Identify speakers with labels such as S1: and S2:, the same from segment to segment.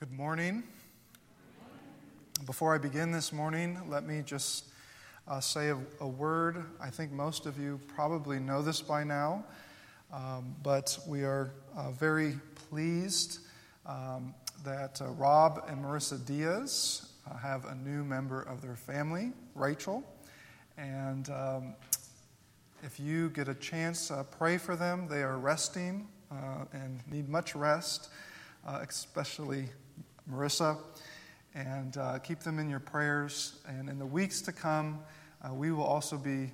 S1: Good morning. Before I begin this morning, let me just uh, say a, a, word. I think most of you probably know this by now, um, but we are uh, very pleased um, that uh, Rob and Marissa Diaz uh, have a new member of their family, Rachel. And um, if you get a chance, uh, pray for them. They are resting uh, and need much rest, especially Marissa, and uh, keep them in your prayers. And in the weeks to come, uh, we will also be,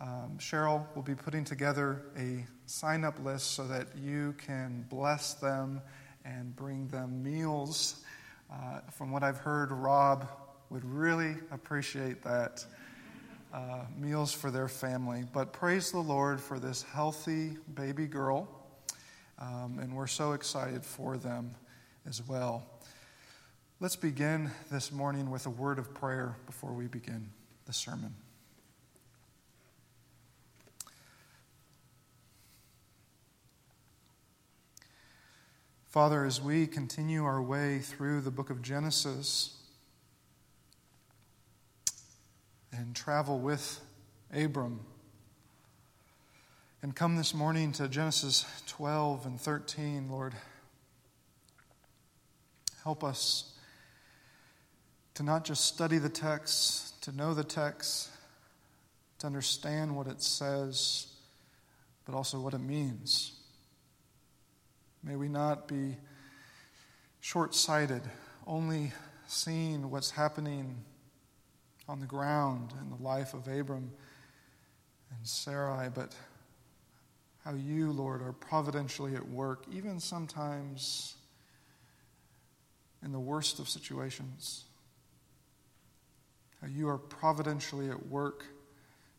S1: um, Cheryl will be putting together a sign up list so that you can bless them and bring them meals. Uh, from what I've heard, Rob would really appreciate that. Uh, meals for their family. But praise the Lord for this healthy baby girl. Um, and we're so excited for them as well. Let's begin this morning with a word of prayer before we begin the sermon. Father, as we continue our way through the book of Genesis and travel with Abram, and come this morning to Genesis 12 and 13, Lord, help us to not just study the text, to know the text, to understand what it says, but also what it means. May we not be short sighted, only seeing what's happening on the ground in the life of Abram and Sarai, but how you, Lord, are providentially at work, even sometimes in the worst of situations how you are providentially at work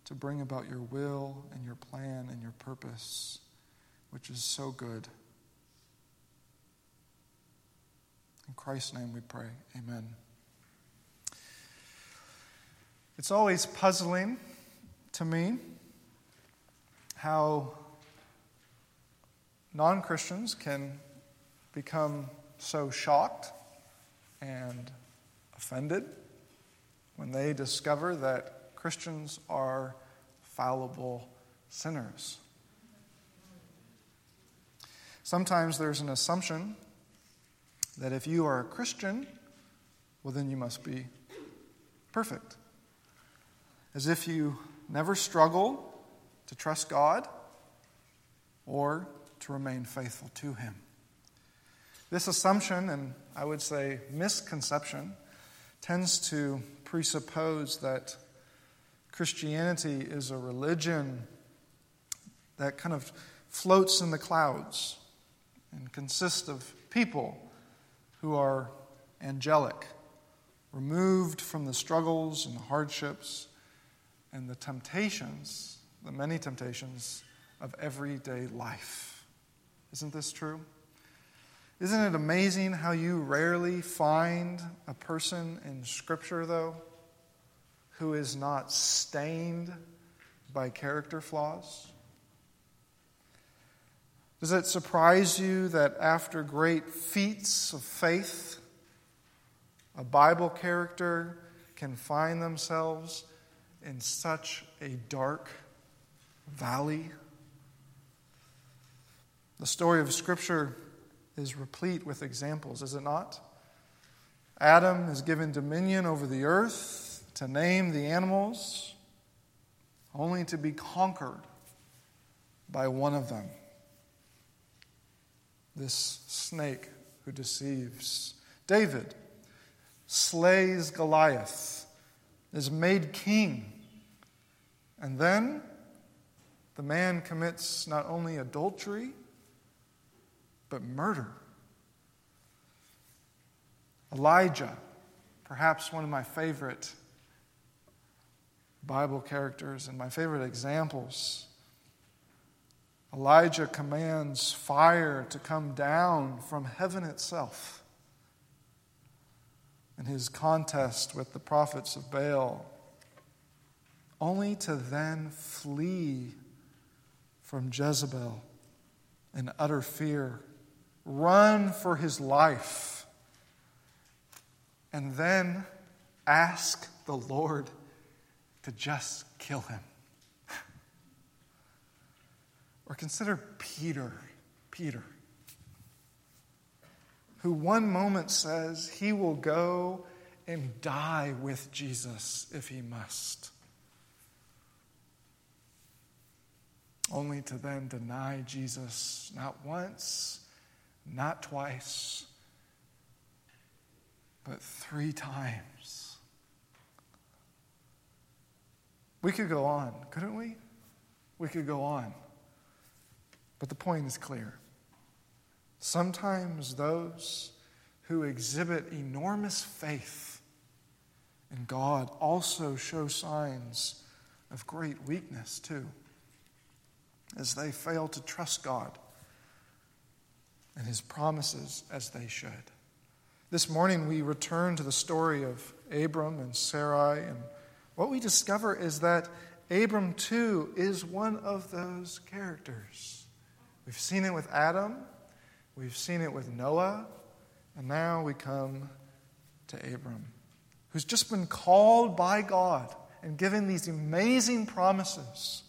S1: to bring about your will and your plan and your purpose, which is so good. In Christ's name we pray. Amen. It's always puzzling to me how non Christians can become so shocked and offended when they discover that Christians are fallible sinners. Sometimes there's an assumption that if you are a Christian, well, then you must be perfect. As if you never struggle to trust God or to remain faithful to Him. This assumption, and I would say misconception, tends to presuppose that Christianity is a religion that kind of floats in the clouds and consists of people who are angelic, removed from the struggles and the hardships and the temptations, the many temptations of everyday life. Isn't this true? Isn't it amazing how you rarely find a person in Scripture, though, who is not stained by character flaws? Does it surprise you that after great feats of faith, a Bible character can find themselves in such a dark valley? The story of Scripture is replete with examples, is it not? Adam is given dominion over the earth to name the animals, only to be conquered by one of them this snake who deceives. David slays Goliath, is made king, and then the man commits not only adultery but murder. Elijah, perhaps one of my favorite Bible characters and my favorite examples. Elijah commands fire to come down from heaven itself in his contest with the prophets of Baal, only to then flee from Jezebel in utter fear run for his life and then ask the Lord to just kill him. or consider Peter, Peter, who one moment says he will go and die with Jesus if he must. Only to then deny Jesus not once, not twice, but three times. We could go on, couldn't we? We could go on. But the point is clear. Sometimes those who exhibit enormous faith in God also show signs of great weakness, too, as they fail to trust God and His promises as they should. This morning, we return to the story of Abram and Sarai, and what we discover is that Abram, too, is one of those characters. We've seen it with Adam, we've seen it with Noah, and now we come to Abram, who's just been called by God and given these amazing promises.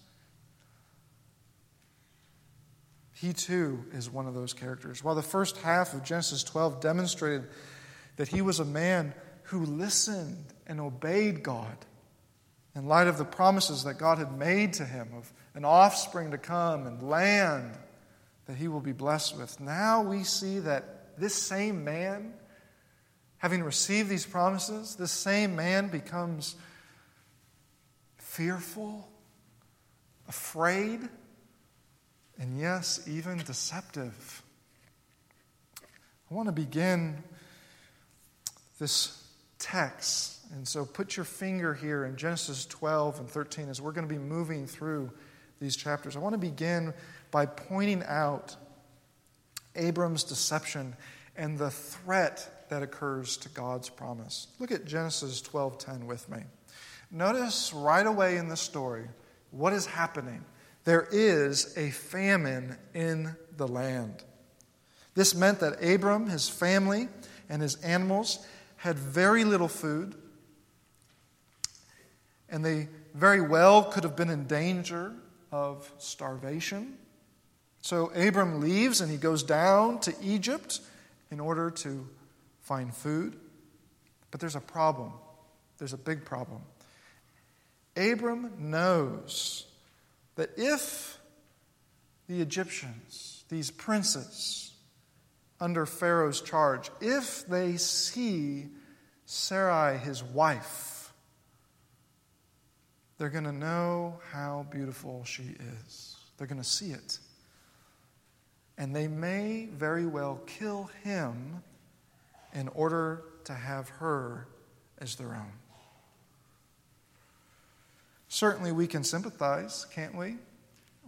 S1: He too is one of those characters. While the first half of Genesis 12 demonstrated that he was a man who listened and obeyed God in light of the promises that God had made to him of an offspring to come and land that he will be blessed with. Now we see that this same man, having received these promises, this same man becomes fearful, afraid, and yes, even deceptive. I want to begin this text. And so put your finger here in Genesis 12 and 13 as we're going to be moving through these chapters. I want to begin by pointing out Abram's deception and the threat that occurs to God's promise. Look at Genesis 12:10 with me. Notice right away in the story what is happening there is a famine in the land. This meant that Abram, his family, and his animals had very little food, and they very well could have been in danger of starvation. So Abram leaves and he goes down to Egypt in order to find food. But there's a problem. There's a big problem. Abram knows that if the Egyptians, these princes under Pharaoh's charge, if they see Sarai, his wife, they're going to know how beautiful she is. They're going to see it. And they may very well kill him in order to have her as their own. Certainly, we can sympathize, can't we,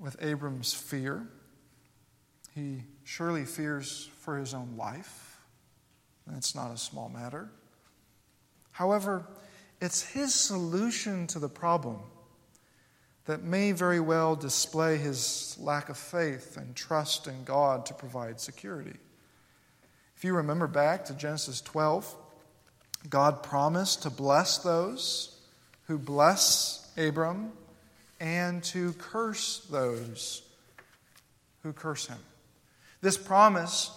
S1: with Abram's fear. He surely fears for his own life, it's not a small matter. However, it's his solution to the problem that may very well display his lack of faith and trust in God to provide security. If you remember back to Genesis 12, God promised to bless those who bless Abram and to curse those who curse him. This promise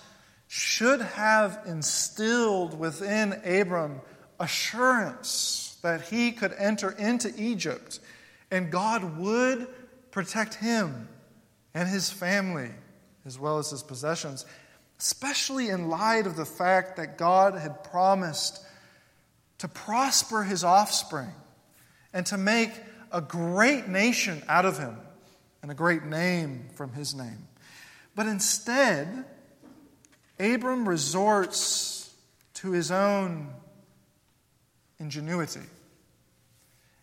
S1: should have instilled within Abram assurance that he could enter into Egypt and God would protect him and his family as well as his possessions, especially in light of the fact that God had promised to prosper his offspring and to make a great nation out of him and a great name from his name. But instead, Abram resorts to his own ingenuity.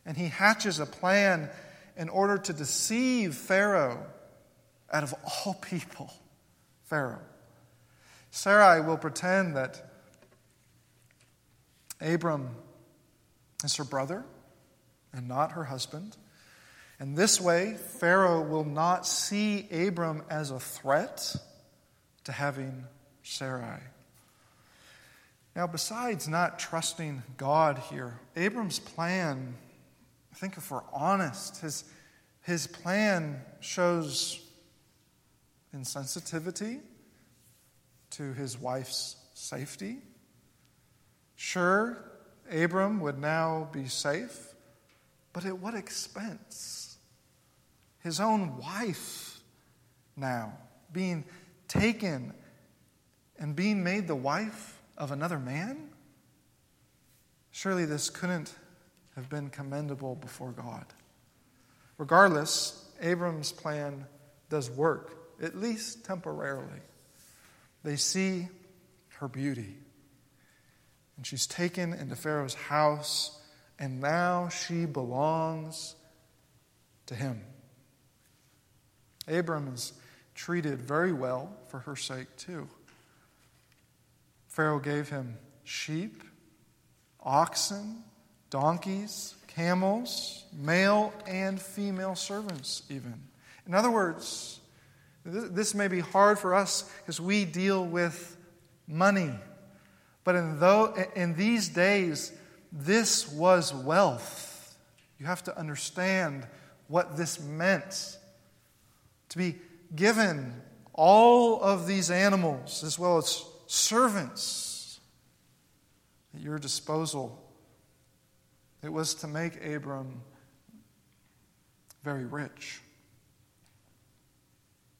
S1: And he hatches a plan in order to deceive Pharaoh out of all people. Pharaoh. Sarai will pretend that Abram is her brother and not her husband. And this way, Pharaoh will not see Abram as a threat to having Sarai. Now, besides not trusting God here, Abram's plan, I think if we're honest, his, his plan shows insensitivity to his wife's safety. Sure, Abram would now be safe, but at what expense? His own wife now being taken and being made the wife of another man? Surely this couldn't have been commendable before God. Regardless, Abram's plan does work, at least temporarily. They see her beauty. And she's taken into Pharaoh's house, and now she belongs to him. Abram is treated very well for her sake, too. Pharaoh gave him sheep, oxen, donkeys, camels, male and female servants, even. In other words, this may be hard for us because we deal with money. But in, in these days, this was wealth. You have to understand what this meant. To be given all of these animals as well as servants at your disposal. It was to make Abram very rich.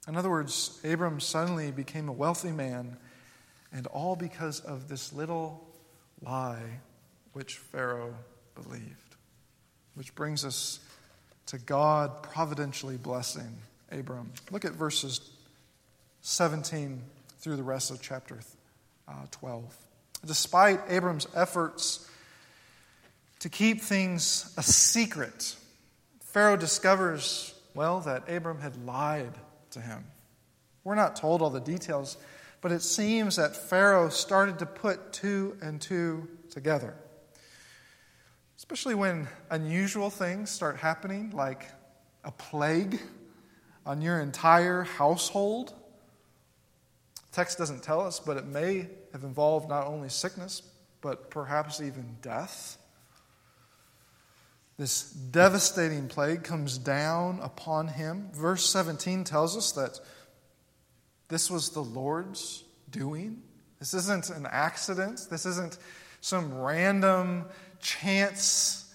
S1: In other words, Abram suddenly became a wealthy man, and all because of this little lie which Pharaoh believed. Which brings us to God providentially blessing Abram. Look at verses 17 through the rest of chapter uh, 12. Despite Abram's efforts to keep things a secret, Pharaoh discovers, well, that Abram had lied to him. We're not told all the details, but it seems that Pharaoh started to put two and two together. Especially when unusual things start happening, like a plague on your entire household. text doesn't tell us, but it may have involved not only sickness, but perhaps even death. This devastating plague comes down upon him. Verse 17 tells us that this was the Lord's doing. This isn't an accident. This isn't some random chance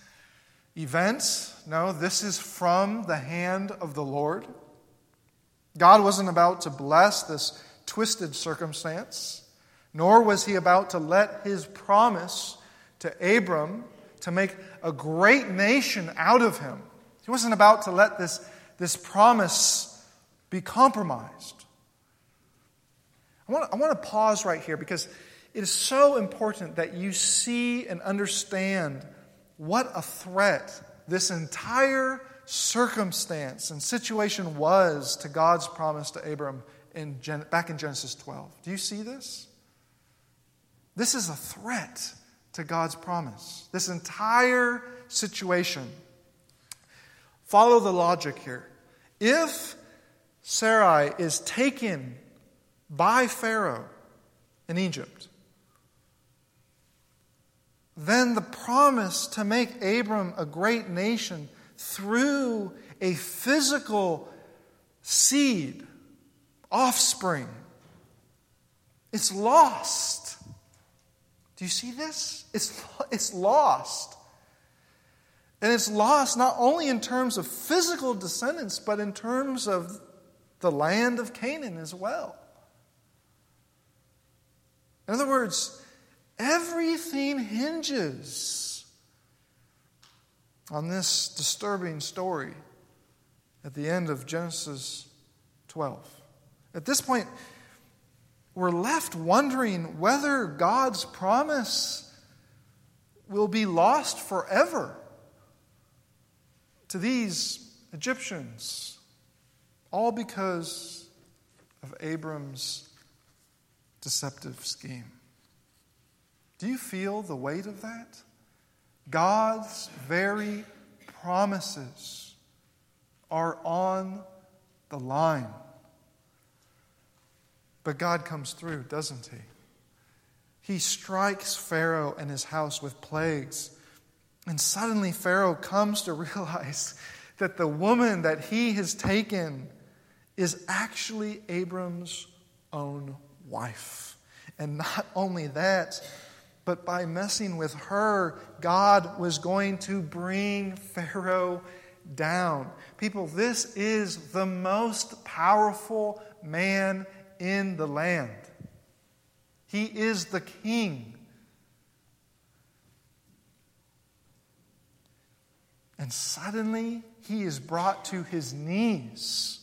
S1: event. No, this is from the hand of the Lord. God wasn't about to bless this twisted circumstance, nor was he about to let his promise to Abram to make a great nation out of him. He wasn't about to let this, this promise be compromised. I want, I want to pause right here because it is so important that you see and understand what a threat this entire circumstance and situation was to God's promise to Abram in Gen- back in Genesis 12. Do you see this? This is a threat to God's promise. This entire situation. Follow the logic here. If Sarai is taken by Pharaoh in Egypt, then the promise to make Abram a great nation through a physical seed, offspring, it's lost. Do you see this? It's, it's lost. And it's lost not only in terms of physical descendants, but in terms of the land of Canaan as well. In other words, everything hinges on this disturbing story at the end of Genesis 12. At this point, we're left wondering whether God's promise will be lost forever to these Egyptians, all because of Abram's deceptive scheme. Do you feel the weight of that? God's very promises are on the line. But God comes through, doesn't He? he strikes Pharaoh and his house with plagues. And suddenly Pharaoh comes to realize that the woman that he has taken is actually Abram's own wife. And not only that, but by messing with her, God was going to bring Pharaoh down. People, this is the most powerful man in the land. He is the king. And suddenly he is brought to his knees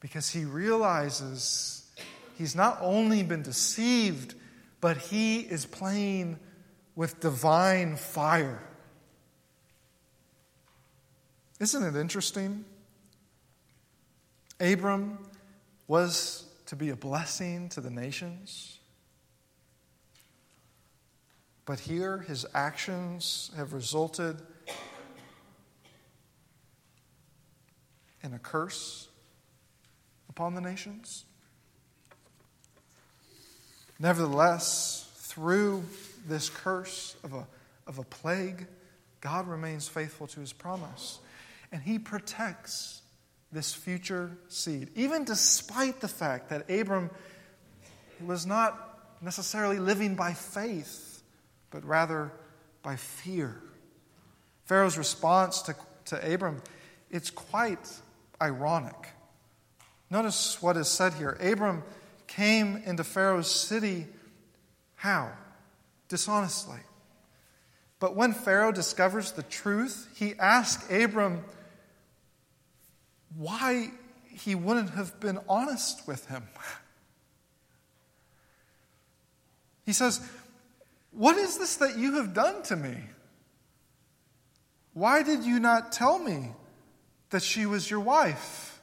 S1: because he realizes he's not only been deceived, but he is playing with divine fire. Isn't it interesting? Abram was to be a blessing to the nations. But here, his actions have resulted in a curse upon the nations. Nevertheless, through this curse of a, of a plague, God remains faithful to his promise. And he protects this future seed, even despite the fact that Abram was not necessarily living by faith, but rather by fear. Pharaoh's response to, to Abram, it's quite ironic. Notice what is said here. Abram came into Pharaoh's city how? Dishonestly. But when Pharaoh discovers the truth, he asks Abram why he wouldn't have been honest with him. He says, What is this that you have done to me? Why did you not tell me that she was your wife?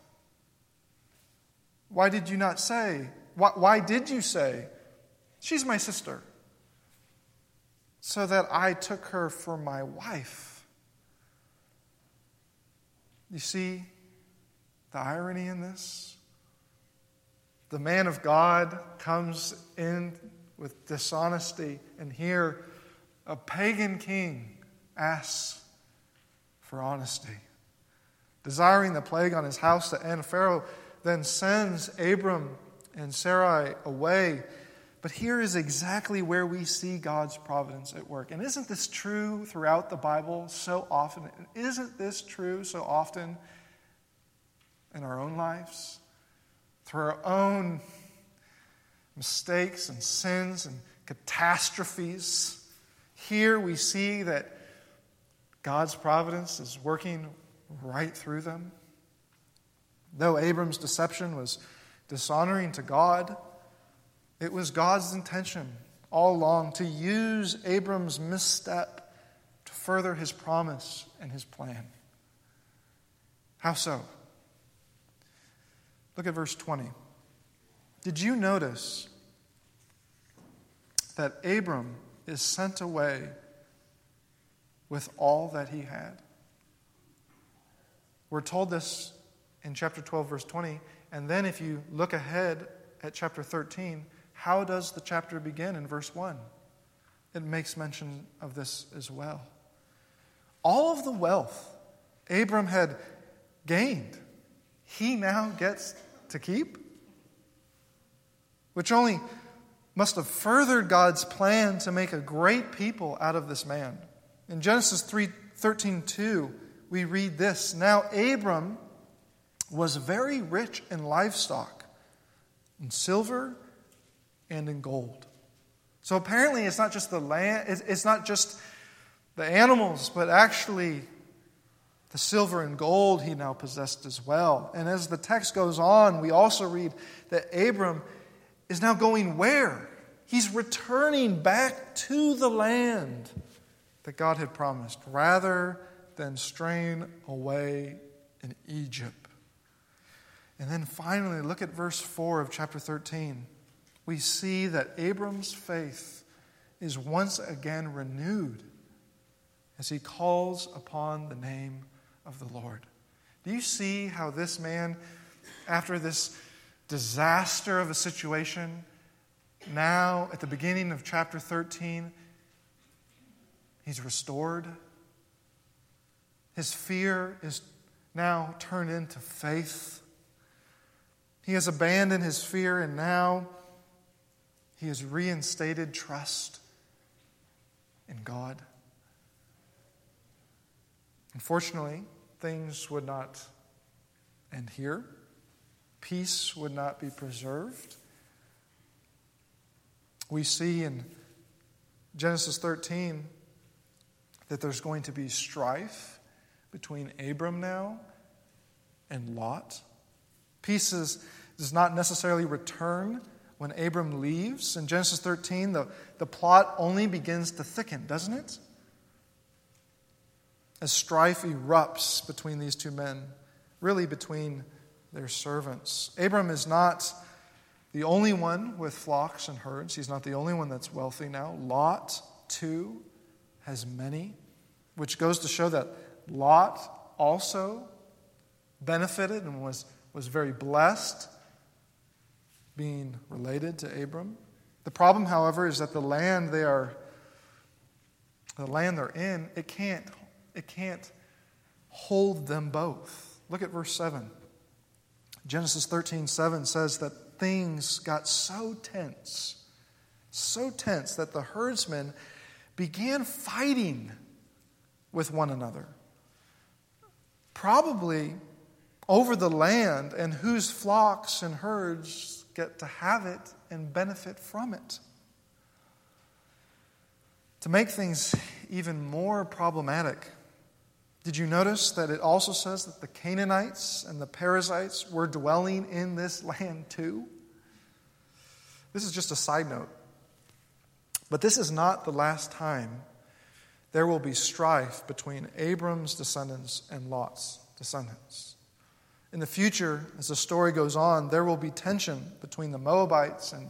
S1: Why did you not say? Why, why did you say, She's my sister? So that I took her for my wife. You see the irony in this? The man of God comes in with dishonesty, and here a pagan king asks for honesty. Desiring the plague on his house to end, Pharaoh then sends Abram and Sarai away. But here is exactly where we see God's providence at work. And isn't this true throughout the Bible so often? Isn't this true so often in our own lives? Through our own mistakes and sins and catastrophes. Here we see that God's providence is working right through them. Though Abram's deception was dishonoring to God, it was God's intention all along to use Abram's misstep to further his promise and his plan. How so? Look at verse 20. Did you notice that Abram is sent away with all that he had? We're told this in chapter 12, verse 20. And then if you look ahead at chapter 13, how does the chapter begin in verse 1? It makes mention of this as well. All of the wealth Abram had gained, he now gets to keep, which only must have furthered God's plan to make a great people out of this man. In Genesis 3 13, 2, we read this Now Abram was very rich in livestock, in silver and in gold. So apparently, it's not just the land, it's not just the animals, but actually the silver and gold he now possessed as well. And as the text goes on, we also read that Abram is now going where? He's returning back to the land that God had promised rather than straying away in Egypt. And then finally, look at verse 4 of chapter 13. We see that Abram's faith is once again renewed as he calls upon the name of the Lord. Do you see how this man, after this disaster of a situation, now, at the beginning of chapter 13, he's restored. His fear is now turned into faith. He has abandoned his fear, and now he has reinstated trust in God. Unfortunately, things would not end here. Peace would not be preserved. We see in Genesis 13 that there's going to be strife between Abram now and Lot. Peace is, does not necessarily return when Abram leaves. In Genesis 13, the, the plot only begins to thicken, doesn't it? As strife erupts between these two men, really between their servants. Abram is not the only one with flocks and herds. He's not the only one that's wealthy now. Lot, too, has many, which goes to show that Lot also benefited and was, was very blessed being related to Abram. The problem, however, is that the land they are the land they're in, it can't it can't hold them both. Look at verse 7. Genesis 13, 7 says that things got so tense, so tense that the herdsmen began fighting with one another. Probably over the land and whose flocks and herds get to have it and benefit from it. To make things even more problematic, did you notice that it also says that the Canaanites and the Perizzites were dwelling in this land too? This is just a side note. But this is not the last time there will be strife between Abram's descendants and Lot's descendants. In the future, as the story goes on, there will be tension between the Moabites and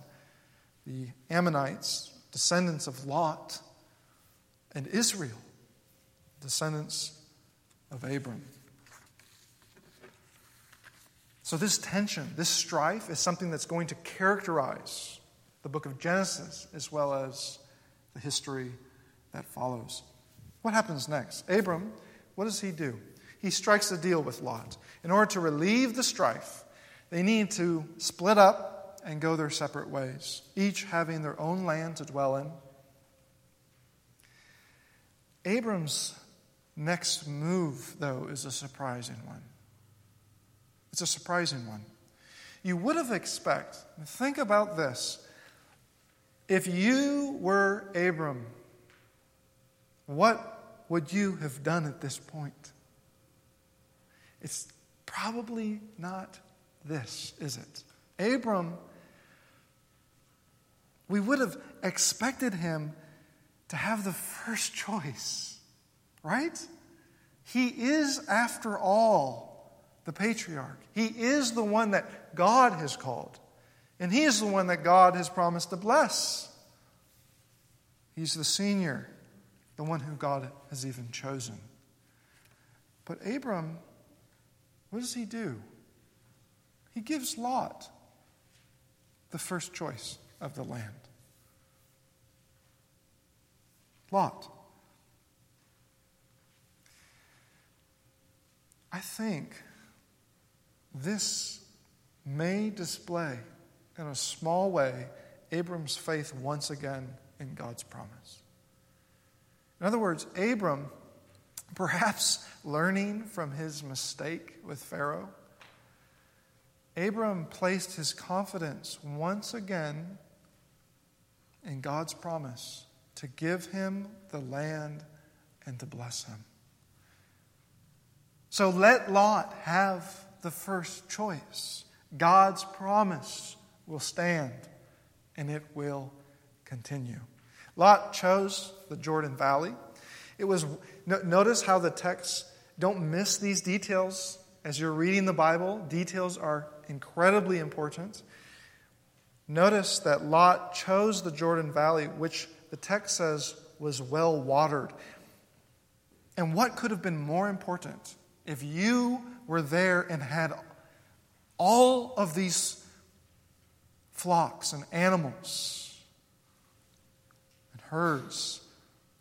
S1: the Ammonites, descendants of Lot, and Israel, descendants of Abram. So, this tension, this strife, is something that's going to characterize the book of Genesis as well as the history that follows. What happens next? Abram, what does he do? he strikes a deal with Lot. In order to relieve the strife, they need to split up and go their separate ways, each having their own land to dwell in. Abram's next move, though, is a surprising one. It's a surprising one. You would have expected, think about this. If you were Abram, what would you have done at this point? It's probably not this, is it? Abram, we would have expected him to have the first choice, right? He is, after all, the patriarch. He is the one that God has called, and he is the one that God has promised to bless. He's the senior, the one who God has even chosen. But Abram what does he do? He gives Lot the first choice of the land. Lot. I think this may display, in a small way, Abram's faith once again in God's promise. In other words, Abram Perhaps learning from his mistake with Pharaoh, Abram placed his confidence once again in God's promise to give him the land and to bless him. So let Lot have the first choice. God's promise will stand and it will continue. Lot chose the Jordan Valley. It was notice how the texts don't miss these details as you're reading the Bible. Details are incredibly important. Notice that Lot chose the Jordan Valley, which the text says was well watered. And what could have been more important if you were there and had all of these flocks and animals and herds.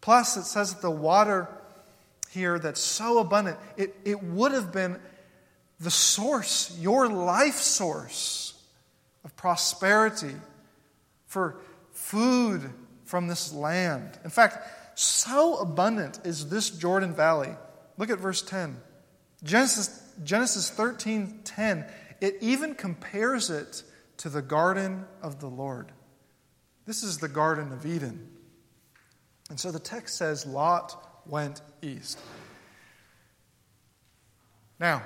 S1: Plus, it says that the water here that's so abundant, it, it would have been the source, your life source of prosperity for food from this land. In fact, so abundant is this Jordan Valley. Look at verse 10. Genesis, Genesis 13 10, it even compares it to the garden of the Lord. This is the Garden of Eden. And so the text says Lot went east. Now,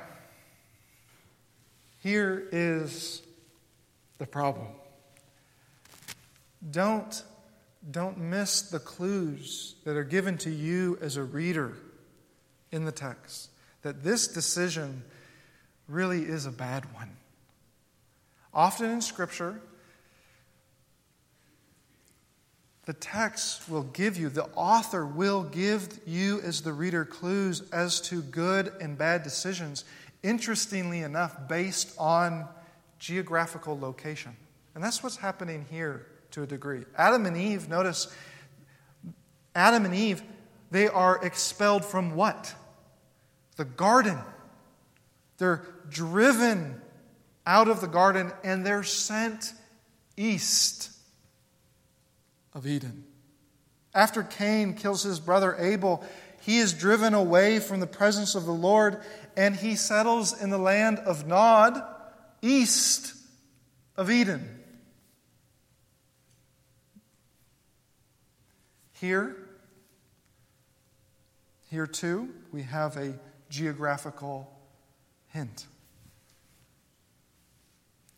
S1: here is the problem. Don't, don't miss the clues that are given to you as a reader in the text that this decision really is a bad one. Often in Scripture, the text will give you, the author will give you, as the reader, clues as to good and bad decisions, interestingly enough, based on geographical location. And that's what's happening here to a degree. Adam and Eve, notice, Adam and Eve, they are expelled from what? The garden. They're driven out of the garden and they're sent east of Eden. After Cain kills his brother Abel, he is driven away from the presence of the Lord and he settles in the land of Nod, east of Eden. Here, here too, we have a geographical hint.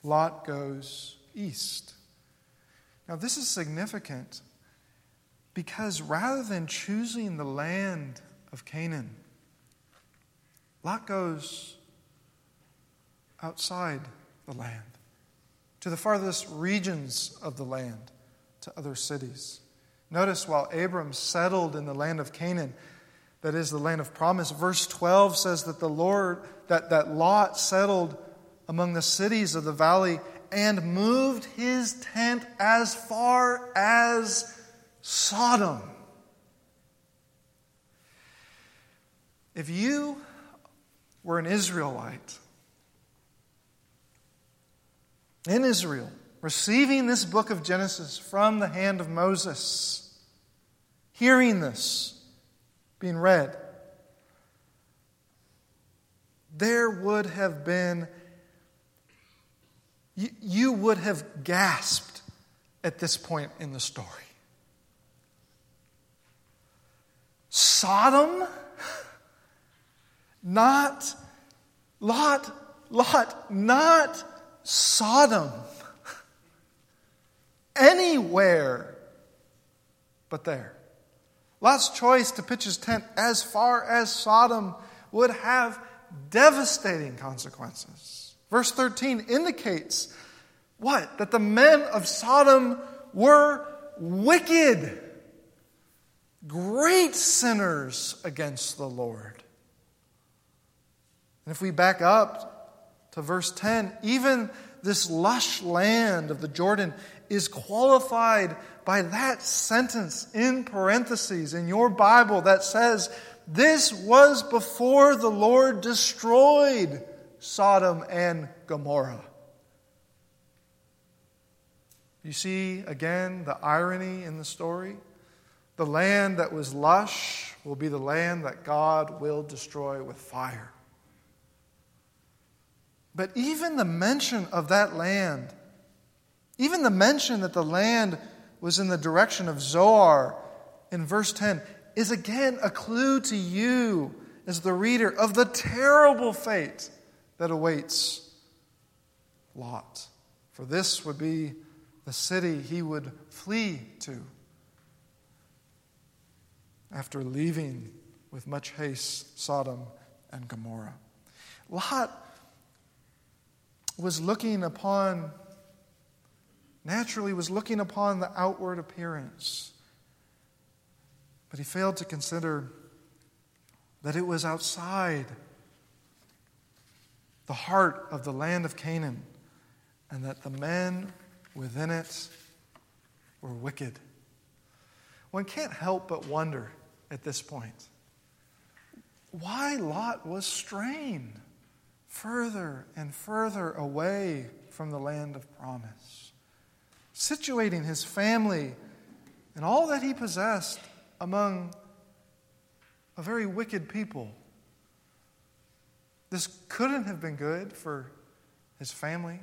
S1: Lot goes east. Now, this is significant because rather than choosing the land of Canaan, Lot goes outside the land, to the farthest regions of the land, to other cities. Notice while Abram settled in the land of Canaan, that is the land of promise, verse 12 says that the Lord, that, that Lot settled among the cities of the valley and moved his tent as far as Sodom. If you were an Israelite in Israel, receiving this book of Genesis from the hand of Moses, hearing this being read, there would have been you, would have gasped at this point in the story. Sodom? Not Lot, Lot, not Sodom. Anywhere but there. Lot's choice to pitch his tent as far as Sodom would have devastating consequences. Verse 13 indicates what? That the men of Sodom were wicked, great sinners against the Lord. And if we back up to verse 10, even this lush land of the Jordan is qualified by that sentence in parentheses in your Bible that says, This was before the Lord destroyed Sodom and Gomorrah. You see again the irony in the story? The land that was lush will be the land that God will destroy with fire. But even the mention of that land, even the mention that the land was in the direction of Zoar in verse 10, is again a clue to you as the reader of the terrible fate that awaits Lot. For this would be the city he would flee to after leaving with much haste Sodom and Gomorrah. Lot was looking upon, naturally, was looking upon the outward appearance, but he failed to consider that it was outside the heart of the land of Canaan, and that the men within it were wicked. One can't help but wonder at this point why Lot was strained further and further away from the land of promise, situating his family and all that he possessed among a very wicked people. This couldn't have been good for his family,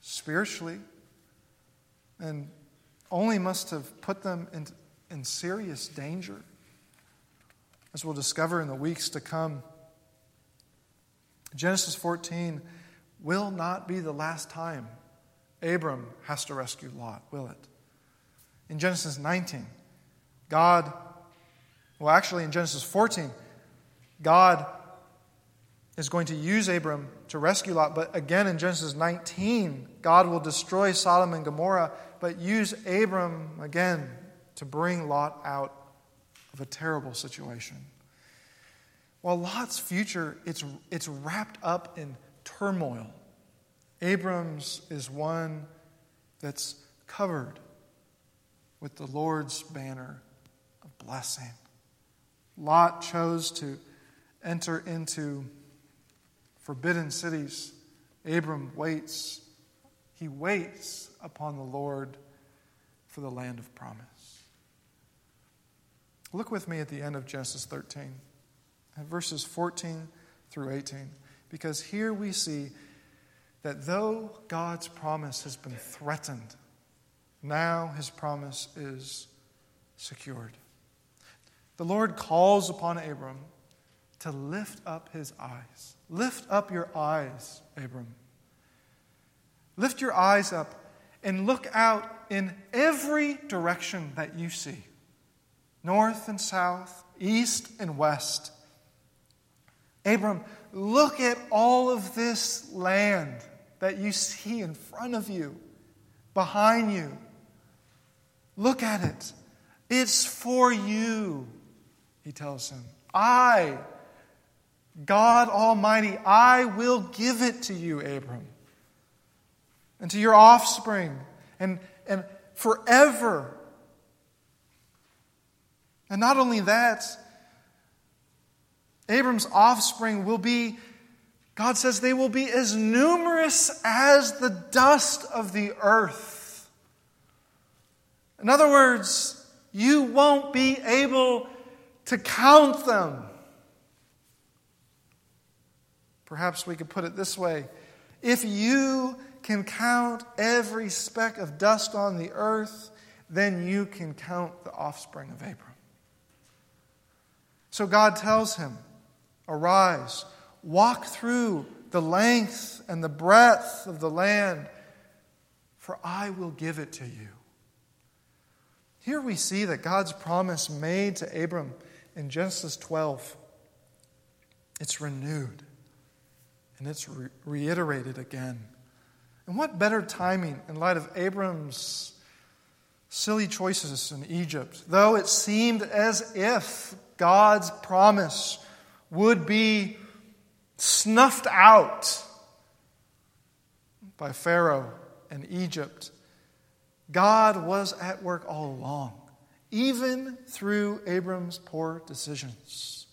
S1: spiritually, and only must have put them in, in serious danger. As we'll discover in the weeks to come, Genesis 14 will not be the last time Abram has to rescue Lot, will it? In Genesis 19, God, well, actually, in Genesis 14, God is going to use Abram to rescue Lot. But again, in Genesis 19, God will destroy Sodom and Gomorrah, but use Abram again to bring Lot out of a terrible situation. While Lot's future, it's, it's wrapped up in turmoil. Abram's is one that's covered with the Lord's banner of blessing. Lot chose to enter into forbidden cities. Abram waits. He waits upon the Lord for the land of promise. Look with me at the end of Genesis 13 verses 14 through 18, because here we see that though God's promise has been threatened, now his promise is secured. The Lord calls upon Abram to lift up his eyes. Lift up your eyes, Abram. Lift your eyes up and look out in every direction that you see north and south, east and west. Abram, look at all of this land that you see in front of you, behind you. Look at it. It's for you, he tells him. I, God Almighty, I will give it to you, Abram, and to your offspring, and, and forever. And not only that, Abram's offspring will be, God says, they will be as numerous as the dust of the earth. In other words, you won't be able to count them. Perhaps we could put it this way if you can count every speck of dust on the earth, then you can count the offspring of Abram. So God tells him, Arise, walk through the length and the breadth of the land, for I will give it to you. Here we see that God's promise made to Abram in Genesis 12, it's renewed and it's re- reiterated again. And what better timing in light of Abram's silly choices in Egypt, though it seemed as if God's promise would be snuffed out by Pharaoh and Egypt, God was at work all along, even through Abram's poor decisions,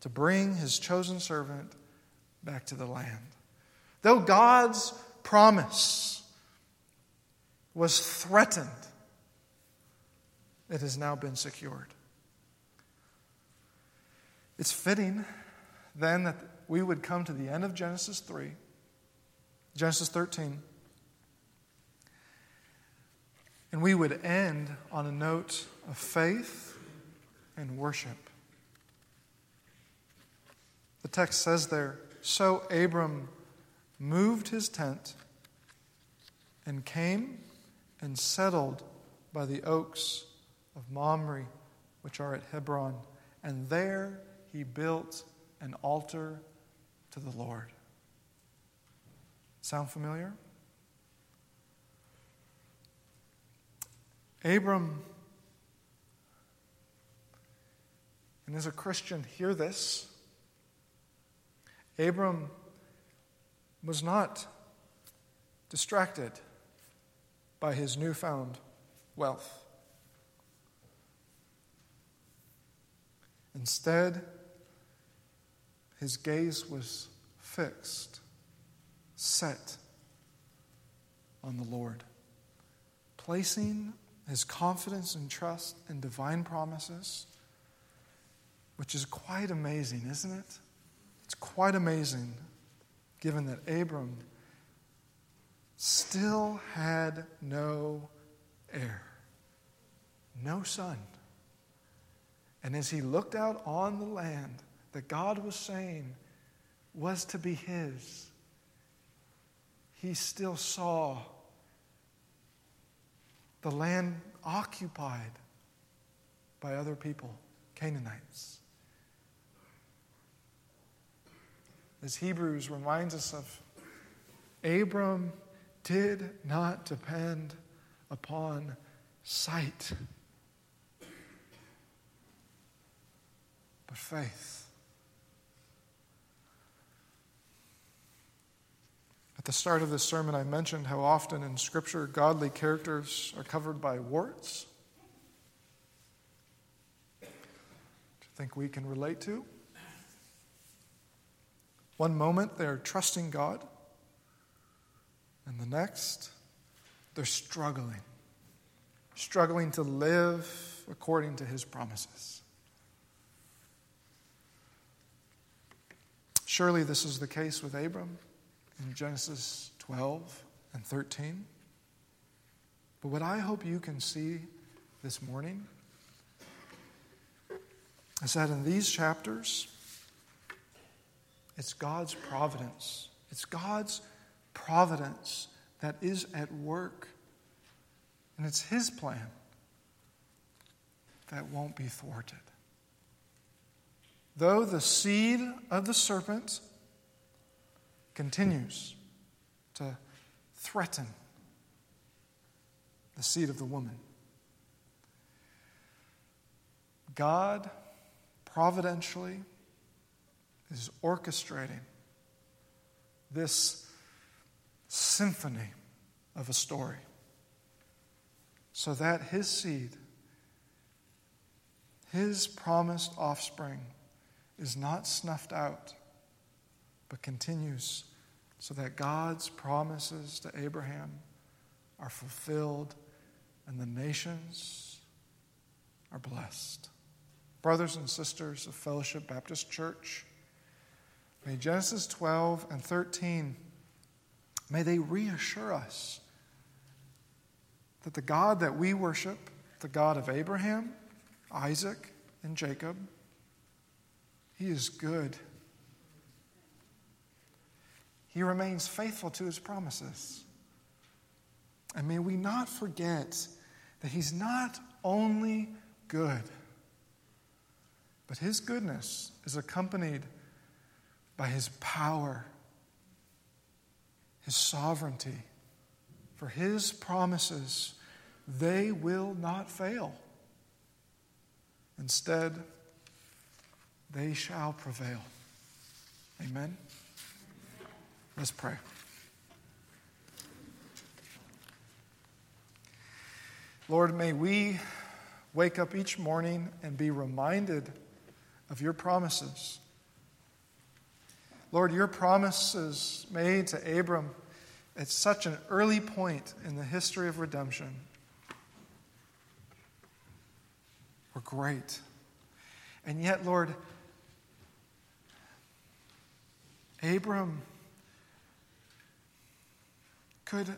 S1: to bring his chosen servant back to the land. Though God's promise was threatened, it has now been secured. It's fitting then that we would come to the end of Genesis 3, Genesis 13, and we would end on a note of faith and worship. The text says there So Abram moved his tent and came and settled by the oaks of Mamre, which are at Hebron, and there he built an altar to the Lord. Sound familiar? Abram, and as a Christian, hear this. Abram was not distracted by his newfound wealth. Instead, his gaze was fixed, set on the Lord, placing his confidence and trust in divine promises, which is quite amazing, isn't it? Quite amazing given that Abram still had no heir, no son. And as he looked out on the land that God was saying was to be his, he still saw the land occupied by other people, Canaanites. As Hebrews reminds us of, Abram did not depend upon sight, but faith. At the start of this sermon, I mentioned how often in Scripture godly characters are covered by warts. Do you think we can relate to? One moment they're trusting God, and the next they're struggling, struggling to live according to his promises. Surely this is the case with Abram in Genesis 12 and 13. But what I hope you can see this morning is that in these chapters, it's God's providence. It's God's providence that is at work. And it's His plan that won't be thwarted. Though the seed of the serpent continues to threaten the seed of the woman, God providentially is orchestrating this symphony of a story so that his seed, his promised offspring, is not snuffed out, but continues so that God's promises to Abraham are fulfilled and the nations are blessed. Brothers and sisters of Fellowship Baptist Church, May Genesis 12 and 13, may they reassure us that the God that we worship, the God of Abraham, Isaac, and Jacob, he is good. He remains faithful to his promises. And may we not forget that he's not only good, but his goodness is accompanied by his power, his sovereignty. For his promises, they will not fail. Instead, they shall prevail. Amen. Let's pray. Lord, may we wake up each morning and be reminded of your promises Lord, your promises made to Abram at such an early point in the history of redemption were great. And yet, Lord, Abram could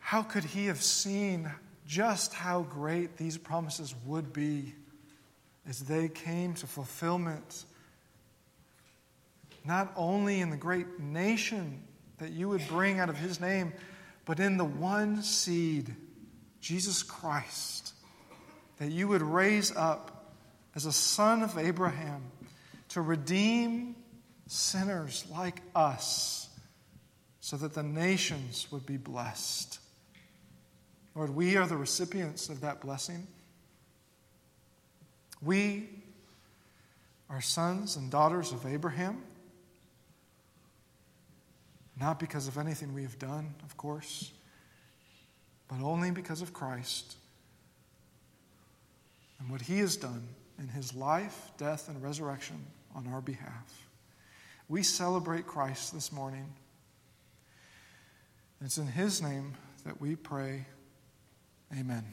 S1: how could he have seen just how great these promises would be as they came to fulfillment not only in the great nation that you would bring out of his name, but in the one seed, Jesus Christ, that you would raise up as a son of Abraham to redeem sinners like us so that the nations would be blessed. Lord, we are the recipients of that blessing. We are sons and daughters of Abraham. Not because of anything we have done, of course, but only because of Christ and what he has done in his life, death, and resurrection on our behalf. We celebrate Christ this morning. It's in his name that we pray. Amen.